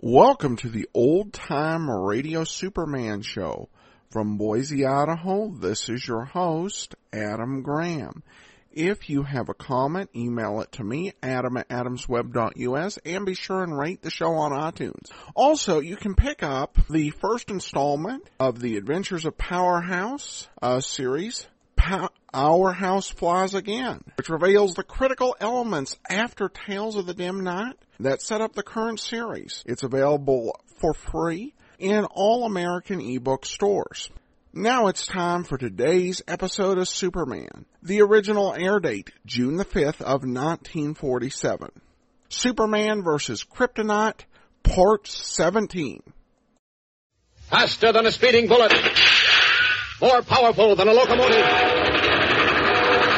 Welcome to the Old Time Radio Superman Show. From Boise, Idaho, this is your host, Adam Graham. If you have a comment, email it to me, adam at adamsweb.us, and be sure and rate the show on iTunes. Also, you can pick up the first installment of the Adventures of Powerhouse uh, series, pa- Powerhouse Flies Again, which reveals the critical elements after Tales of the Dim Knight that set up the current series. It's available for free in all American ebook stores. Now it's time for today's episode of Superman. The original air date, June the 5th of 1947. Superman versus Kryptonite, Part 17. Faster than a speeding bullet. More powerful than a locomotive.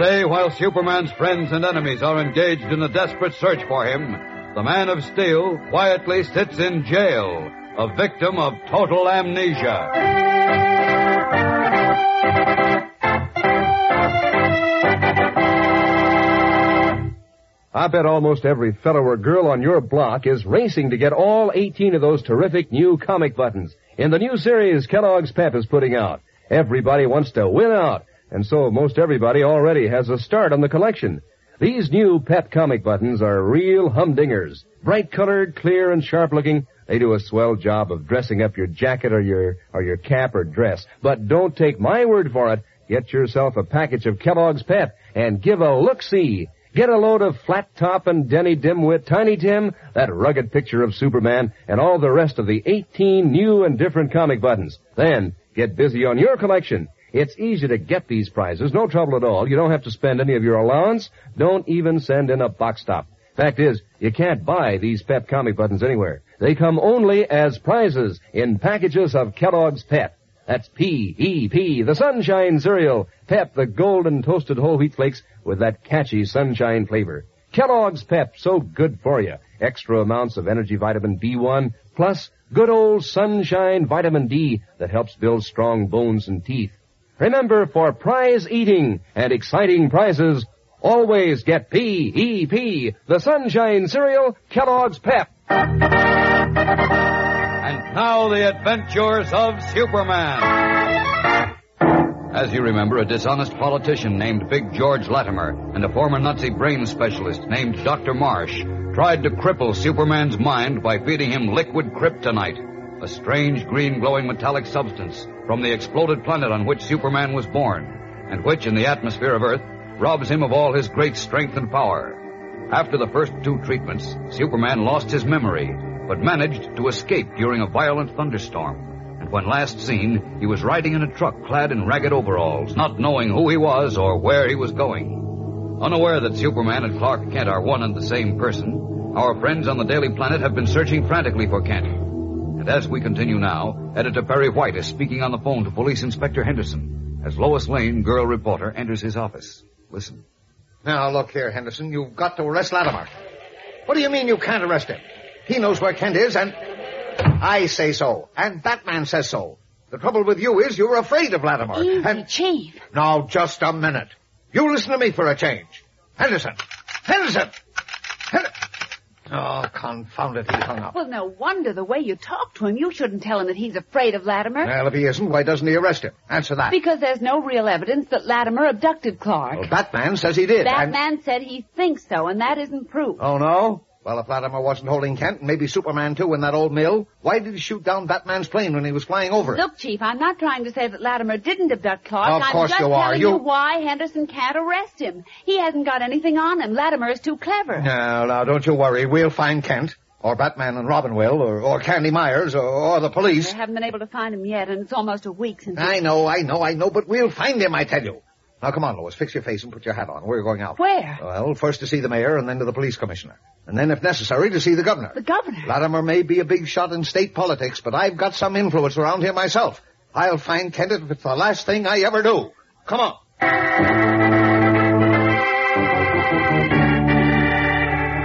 Today, while Superman's friends and enemies are engaged in a desperate search for him, the Man of Steel quietly sits in jail, a victim of total amnesia. I bet almost every fellow or girl on your block is racing to get all 18 of those terrific new comic buttons in the new series Kellogg's Pep is putting out. Everybody wants to win out, and so most everybody already has a start on the collection. These new Pep comic buttons are real humdingers. Bright colored, clear, and sharp looking. They do a swell job of dressing up your jacket or your, or your cap or dress. But don't take my word for it. Get yourself a package of Kellogg's Pep and give a look-see. Get a load of Flat Top and Denny Dimwit, Tiny Tim, that rugged picture of Superman, and all the rest of the 18 new and different comic buttons. Then, get busy on your collection. It's easy to get these prizes, no trouble at all. You don't have to spend any of your allowance. Don't even send in a box top. Fact is, you can't buy these Pep comic buttons anywhere. They come only as prizes in packages of Kellogg's Pep. That's P-E-P, the Sunshine Cereal. Pep, the golden toasted whole wheat flakes with that catchy sunshine flavor. Kellogg's Pep, so good for you. Extra amounts of energy vitamin B1, plus good old sunshine vitamin D that helps build strong bones and teeth. Remember, for prize eating and exciting prizes, always get P-E-P, the Sunshine Cereal, Kellogg's Pep. And now the adventures of Superman. As you remember, a dishonest politician named Big George Latimer and a former Nazi brain specialist named Dr. Marsh tried to cripple Superman's mind by feeding him liquid kryptonite, a strange green glowing metallic substance from the exploded planet on which Superman was born, and which, in the atmosphere of Earth, robs him of all his great strength and power. After the first two treatments, Superman lost his memory, but managed to escape during a violent thunderstorm. And when last seen, he was riding in a truck clad in ragged overalls, not knowing who he was or where he was going. Unaware that Superman and Clark Kent are one and the same person, our friends on the Daily Planet have been searching frantically for Kent. And as we continue now, Editor Perry White is speaking on the phone to Police Inspector Henderson as Lois Lane, girl reporter, enters his office. Listen. Now, look here, Henderson. You've got to arrest Latimer. What do you mean you can't arrest him? He knows where Kent is, and I say so. And Batman says so. The trouble with you is you're afraid of Latimer. Easy, and Chief. now, just a minute. You listen to me for a change. Henderson. Henderson. Hen- oh, confound it, he hung up. Well, no wonder the way you talk to him. You shouldn't tell him that he's afraid of Latimer. Well, if he isn't, why doesn't he arrest him? Answer that. Because there's no real evidence that Latimer abducted Clark. Well, Batman says he did. and- Batman said he thinks so, and that isn't proof. Oh, no? Well, if Latimer wasn't holding Kent, and maybe Superman too, in that old mill, why did he shoot down Batman's plane when he was flying over it? Look, Chief, I'm not trying to say that Latimer didn't abduct Clark. Of I'm course just you are. telling You- why Henderson can't arrest him. He hasn't got anything on him. Latimer is too clever. No, no, don't you worry. We'll find Kent, or Batman and Robin will, or, or Candy Myers, or, or the police. They haven't been able to find him yet, and it's almost a week since. he- I know, I know, I know, but we'll find him, I tell you. Now come on, Lois, fix your face and put your hat on. We're going out. Where? Well, first to see the mayor and then to the police commissioner. And then, if necessary, to see the governor. The governor. Latimer may be a big shot in state politics, but I've got some influence around here myself. I'll find Kent if it's the last thing I ever do. Come on.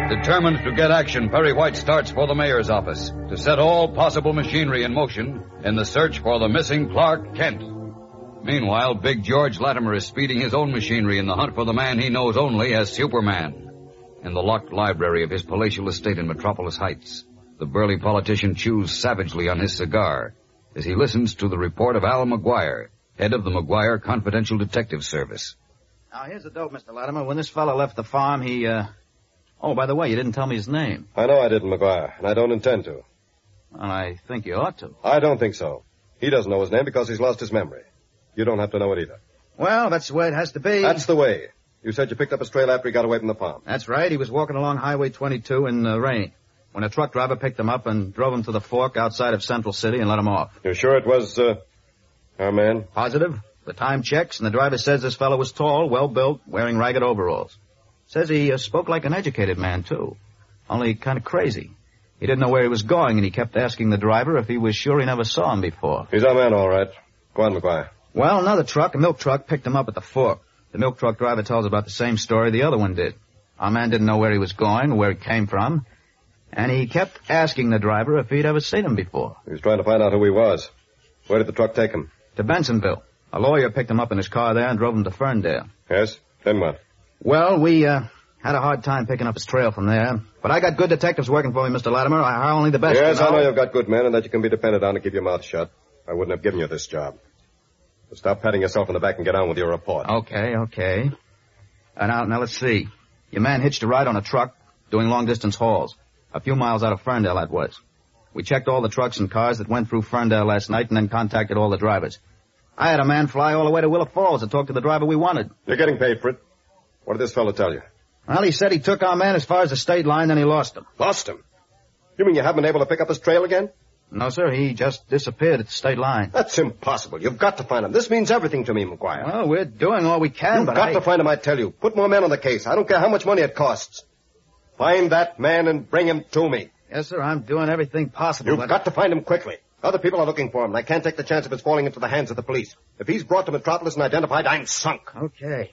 Determined to get action, Perry White starts for the mayor's office to set all possible machinery in motion in the search for the missing Clark Kent. Meanwhile, Big George Latimer is speeding his own machinery in the hunt for the man he knows only as Superman. In the locked library of his palatial estate in Metropolis Heights, the burly politician chews savagely on his cigar as he listens to the report of Al McGuire, head of the McGuire Confidential Detective Service. Now, here's the dope, Mr. Latimer. When this fellow left the farm, he, uh... Oh, by the way, you didn't tell me his name. I know I didn't, McGuire, and I don't intend to. And I think you ought to. I don't think so. He doesn't know his name because he's lost his memory. You don't have to know it either. Well, that's the way it has to be. That's the way. You said you picked up his trail after he got away from the farm. That's right. He was walking along Highway 22 in the rain when a truck driver picked him up and drove him to the fork outside of Central City and let him off. You're sure it was, uh, our man? Positive. The time checks, and the driver says this fellow was tall, well built, wearing ragged overalls. Says he uh, spoke like an educated man, too. Only kind of crazy. He didn't know where he was going, and he kept asking the driver if he was sure he never saw him before. He's our man, all right. Go on, McGuire. Well, another truck, a milk truck, picked him up at the fork. The milk truck driver tells about the same story the other one did. Our man didn't know where he was going, or where he came from, and he kept asking the driver if he'd ever seen him before. He was trying to find out who he was. Where did the truck take him? To Bensonville. A lawyer picked him up in his car there and drove him to Ferndale. Yes? Then what? Well, we, uh, had a hard time picking up his trail from there. But I got good detectives working for me, Mr. Latimer. I hire only the best. yes, you I know you've got good men and that you can be depended on to keep your mouth shut. I wouldn't have given you this job. Stop patting yourself on the back and get on with your report. Okay, okay. Uh, now, now let's see. Your man hitched a ride on a truck doing long distance hauls. A few miles out of Ferndale, that was. We checked all the trucks and cars that went through Ferndale last night and then contacted all the drivers. I had a man fly all the way to Willow Falls to talk to the driver we wanted. You're getting paid for it. What did this fellow tell you? Well, he said he took our man as far as the state line, then he lost him. Lost him. You mean you haven't been able to pick up his trail again? No, sir, he just disappeared at the state line. That's impossible. You've got to find him. This means everything to me, McGuire. Well, we're doing all we can, You've but got I... to find him, I tell you. Put more men on the case. I don't care how much money it costs. Find that man and bring him to me. Yes, sir, I'm doing everything possible. You've but- got to find him quickly. Other people are looking for him, and I can't take the chance of his falling into the hands of the police. If he's brought to Metropolis and identified, I'm sunk. Okay.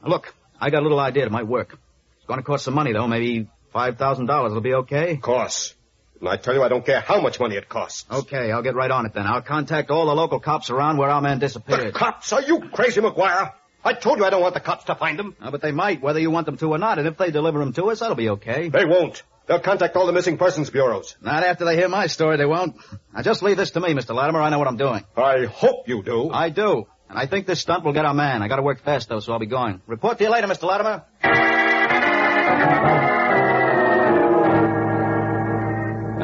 Now, look, I got a little idea that might work. It's going to cost some money, though. Maybe $5,000 will be okay? Of course. And I tell you, I don't care how much money it costs. Okay, I'll get right on it then. I'll contact all the local cops around where our man The disappeared. cops? Are you crazy, McGuire? I told you I don't want the cops to find him. Uh, but they might, whether you want them to or not. And if they deliver him to us, that'll be okay. They won't. They'll contact all the missing persons bureaus. Not after they hear my story, they won't. Now, just leave this to me, Mr. Latimer. I know what I'm doing. I hope you do. I do. And I think this stunt will get our man. I gotta work fast, though, so I'll be going. Report to you later, Mr. Latimer.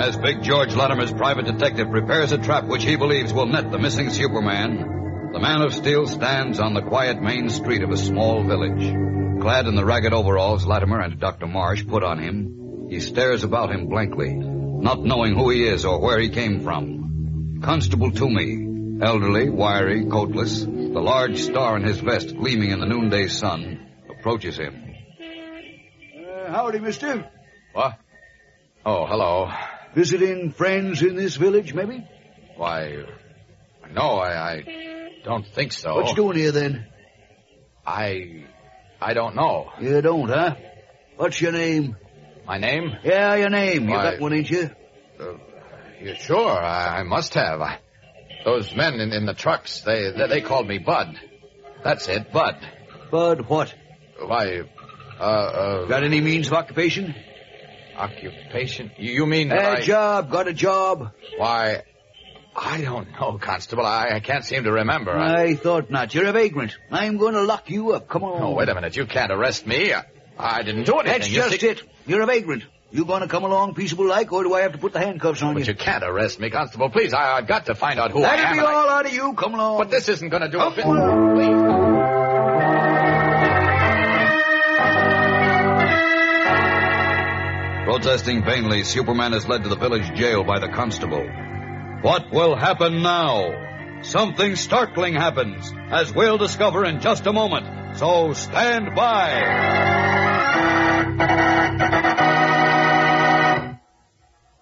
As Big George Latimer's private detective prepares a trap which he believes will net the missing Superman, the man of steel stands on the quiet main street of a small village. Clad in the ragged overalls Latimer and Dr. Marsh put on him, he stares about him blankly, not knowing who he is or where he came from. Constable Toomey, elderly, wiry, coatless, the large star in his vest gleaming in the noonday sun, approaches him. Uh, howdy, mister. What? Oh, hello. Visiting friends in this village, maybe? Why, no, I, I don't think so. What you doing here, then? I, I don't know. You don't, huh? What's your name? My name? Yeah, your name. You Why- got one, ain't you? You sure? I, I must have. I, those men in, in the trucks, they, they they called me Bud. That's it, Bud. Bud, what? Why, uh, uh, Got any means of occupation? Occupation? You, mean that I, job? Got a job? Why, I don't know, Constable. I, I can't seem to remember. I, I thought not. You're a vagrant. I'm going to lock you up. Come on. oh, wait a minute. You can't arrest me. I, I didn't do anything. That's You just see- it. You're a vagrant. You gonna come along peaceable like, or do I have to put the handcuffs on But you? you can't arrest me, Constable. Please, I, I've got to find out who That'll I am. be and I- all out of you. Come along. But this isn't going to do a bit. Please. Protesting vainly, Superman is led to the village jail by the constable. What will happen now? Something startling happens, as we'll discover in just a moment. So stand by.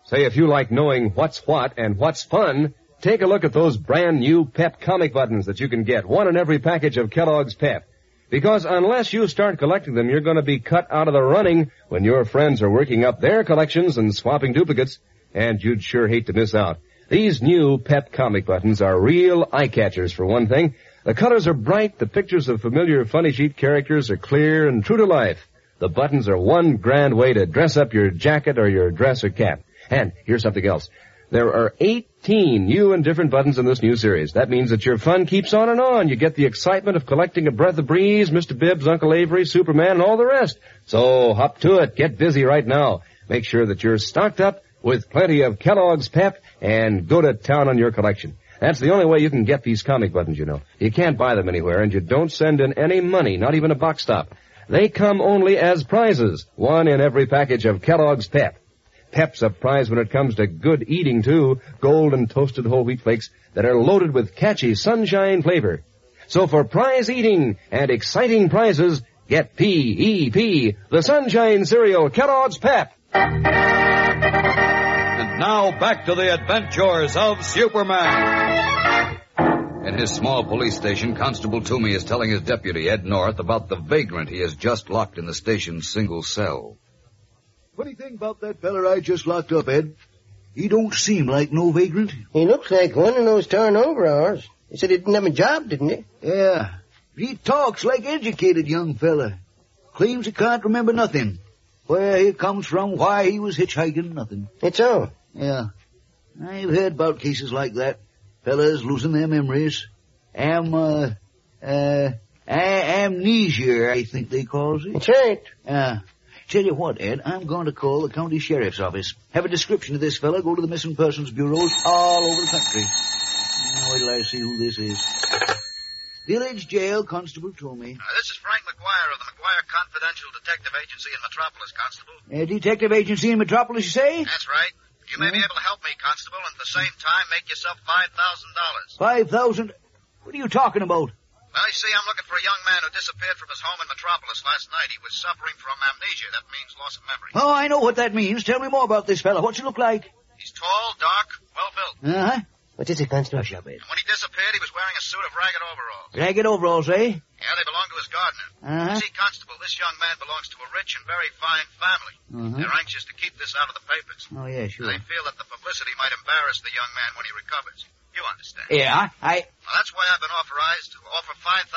Say, if you like knowing what's what and what's fun, take a look at those brand new Pep comic buttons that you can get, one in every package of Kellogg's Pep. Because unless you start collecting them, you're going to be cut out of the running when your friends are working up their collections and swapping duplicates, and you'd sure hate to miss out. These new Pep comic buttons are real eye catchers for one thing. The colors are bright, the pictures of familiar funny sheet characters are clear and true to life. The buttons are one grand way to dress up your jacket or your dress or cap. And here's something else. There are 18 new and different buttons in this new series. That means that your fun keeps on and on. You get the excitement of collecting a breath of breeze, Mr. Bibbs, Uncle Avery, Superman, and all the rest. So hop to it. Get busy right now. Make sure that you're stocked up with plenty of Kellogg's Pep and go to town on your collection. That's the only way you can get these comic buttons, you know. You can't buy them anywhere and you don't send in any money, not even a box stop. They come only as prizes, one in every package of Kellogg's Pep. Pep's a prize when it comes to good eating, too. Gold and toasted whole wheat flakes that are loaded with catchy sunshine flavor. So for prize eating and exciting prizes, get P-E-P, the sunshine cereal Kellogg's Pep. And now back to the adventures of Superman. In his small police station, Constable Toomey is telling his deputy, Ed North, about the vagrant he has just locked in the station's single cell. Funny thing about that feller I just locked up, Ed. He don't seem like no vagrant. He looks like one of those torn overalls. He said he didn't have a job, didn't he? Yeah. He talks like educated young fella. Claims he can't remember nothing. Where he comes from, why he was hitchhiking, nothing. It's all. Yeah. I've heard about cases like that. Fellas losing their memories. Am, uh, uh, a- amnesia, I think they calls it. That's right. Yeah. Tell you what, Ed, I'm going to call the county sheriff's office. Have a description of this fella, go to the missing persons bureaus all over the country. Now, wait till I see who this is. Village jail constable Toomey. Uh, this is Frank McGuire of the McGuire Confidential Detective Agency in Metropolis, Constable. Uh, detective agency in Metropolis, you say? That's right. You may be able to help me, Constable, and at the same time make yourself $5,000. Five thousand. What are you talking about? Well, you see, I'm looking for a young man who disappeared from his home in Metropolis last night. He was suffering from amnesia. That means loss of memory. Oh, I know what that means. Tell me more about this fellow. What's he look like? He's tall, dark, well-built. Uh-huh. What is it, Constable? Hush up, Ed. And when he disappeared, he was wearing a suit of ragged overalls. Ragged overalls, eh? Yeah, they belong to his gardener. Uh-huh. You see, Constable, this young man belongs to a rich and very fine family. Uh-huh. They're anxious to keep this out of the papers. Oh, yeah, sure. They feel that the publicity might embarrass the young man when he recovers. You understand? Yeah, I... Well, that's why I've been authorized to offer $5,000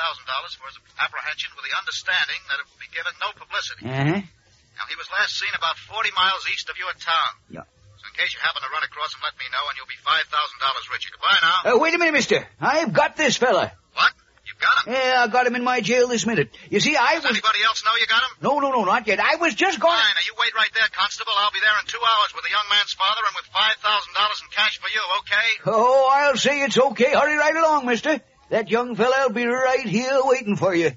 for his apprehension with the understanding that it will be given no publicity. Uh-huh. Now, he was last seen about 40 miles east of your town. Yeah. In case you happen to run across him, let me know, and you'll be $5,000 richer. Goodbye now. Uh, wait a minute, mister. I've got this fella. What? You've got him? Yeah, I got him in my jail this minute. You see, I Does was... anybody else know you got him? No, no, no, not yet. I was just going... Fine. Now, you wait right there, Constable. I'll be there in two hours with the young man's father and with $5,000 in cash for you, okay? Oh, I'll say it's okay. Hurry right along, mister. That young fella'll be right here waiting for you.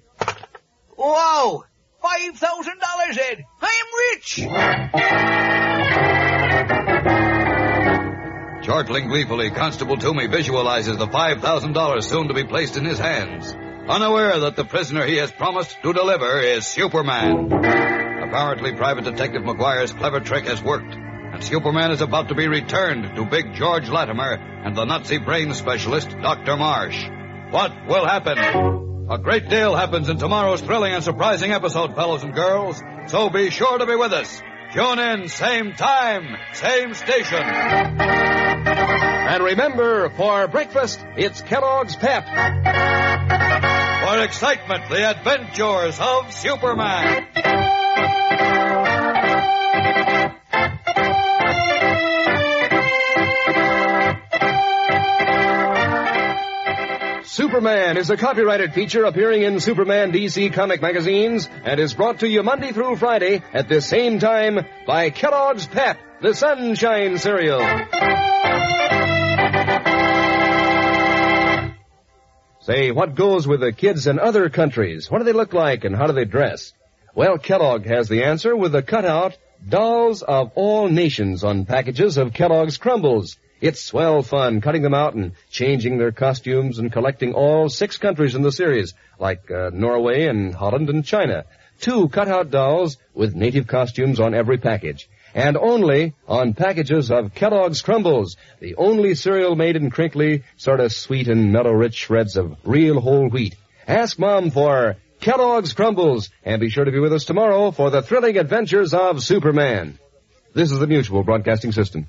Wow! Five thousand dollars, Ed! I'm rich! Chortling gleefully, Constable Toomey visualizes the $5,000 soon to be placed in his hands, unaware that the prisoner he has promised to deliver is Superman. Apparently, Private Detective McGuire's clever trick has worked, and Superman is about to be returned to Big George Latimer and the Nazi brain specialist, Dr. Marsh. What will happen? A great deal happens in tomorrow's thrilling and surprising episode, fellows and girls, so be sure to be with us. Tune in, same time, same station. And remember, for breakfast, it's Kellogg's Pep. For excitement, the adventures of Superman. Superman is a copyrighted feature appearing in Superman DC comic magazines and is brought to you Monday through Friday at this same time by Kellogg's Pep, the Sunshine Cereal. Say, what goes with the kids in other countries? What do they look like and how do they dress? Well, Kellogg has the answer with the cutout Dolls of All Nations on packages of Kellogg's Crumbles. It's swell fun cutting them out and changing their costumes and collecting all six countries in the series, like uh, Norway and Holland and China. Two cutout dolls with native costumes on every package. And only on packages of Kellogg's Crumbles, the only cereal made in crinkly, sort of sweet and mellow rich shreds of real whole wheat. Ask Mom for Kellogg's Crumbles, and be sure to be with us tomorrow for the thrilling adventures of Superman. This is the Mutual Broadcasting System.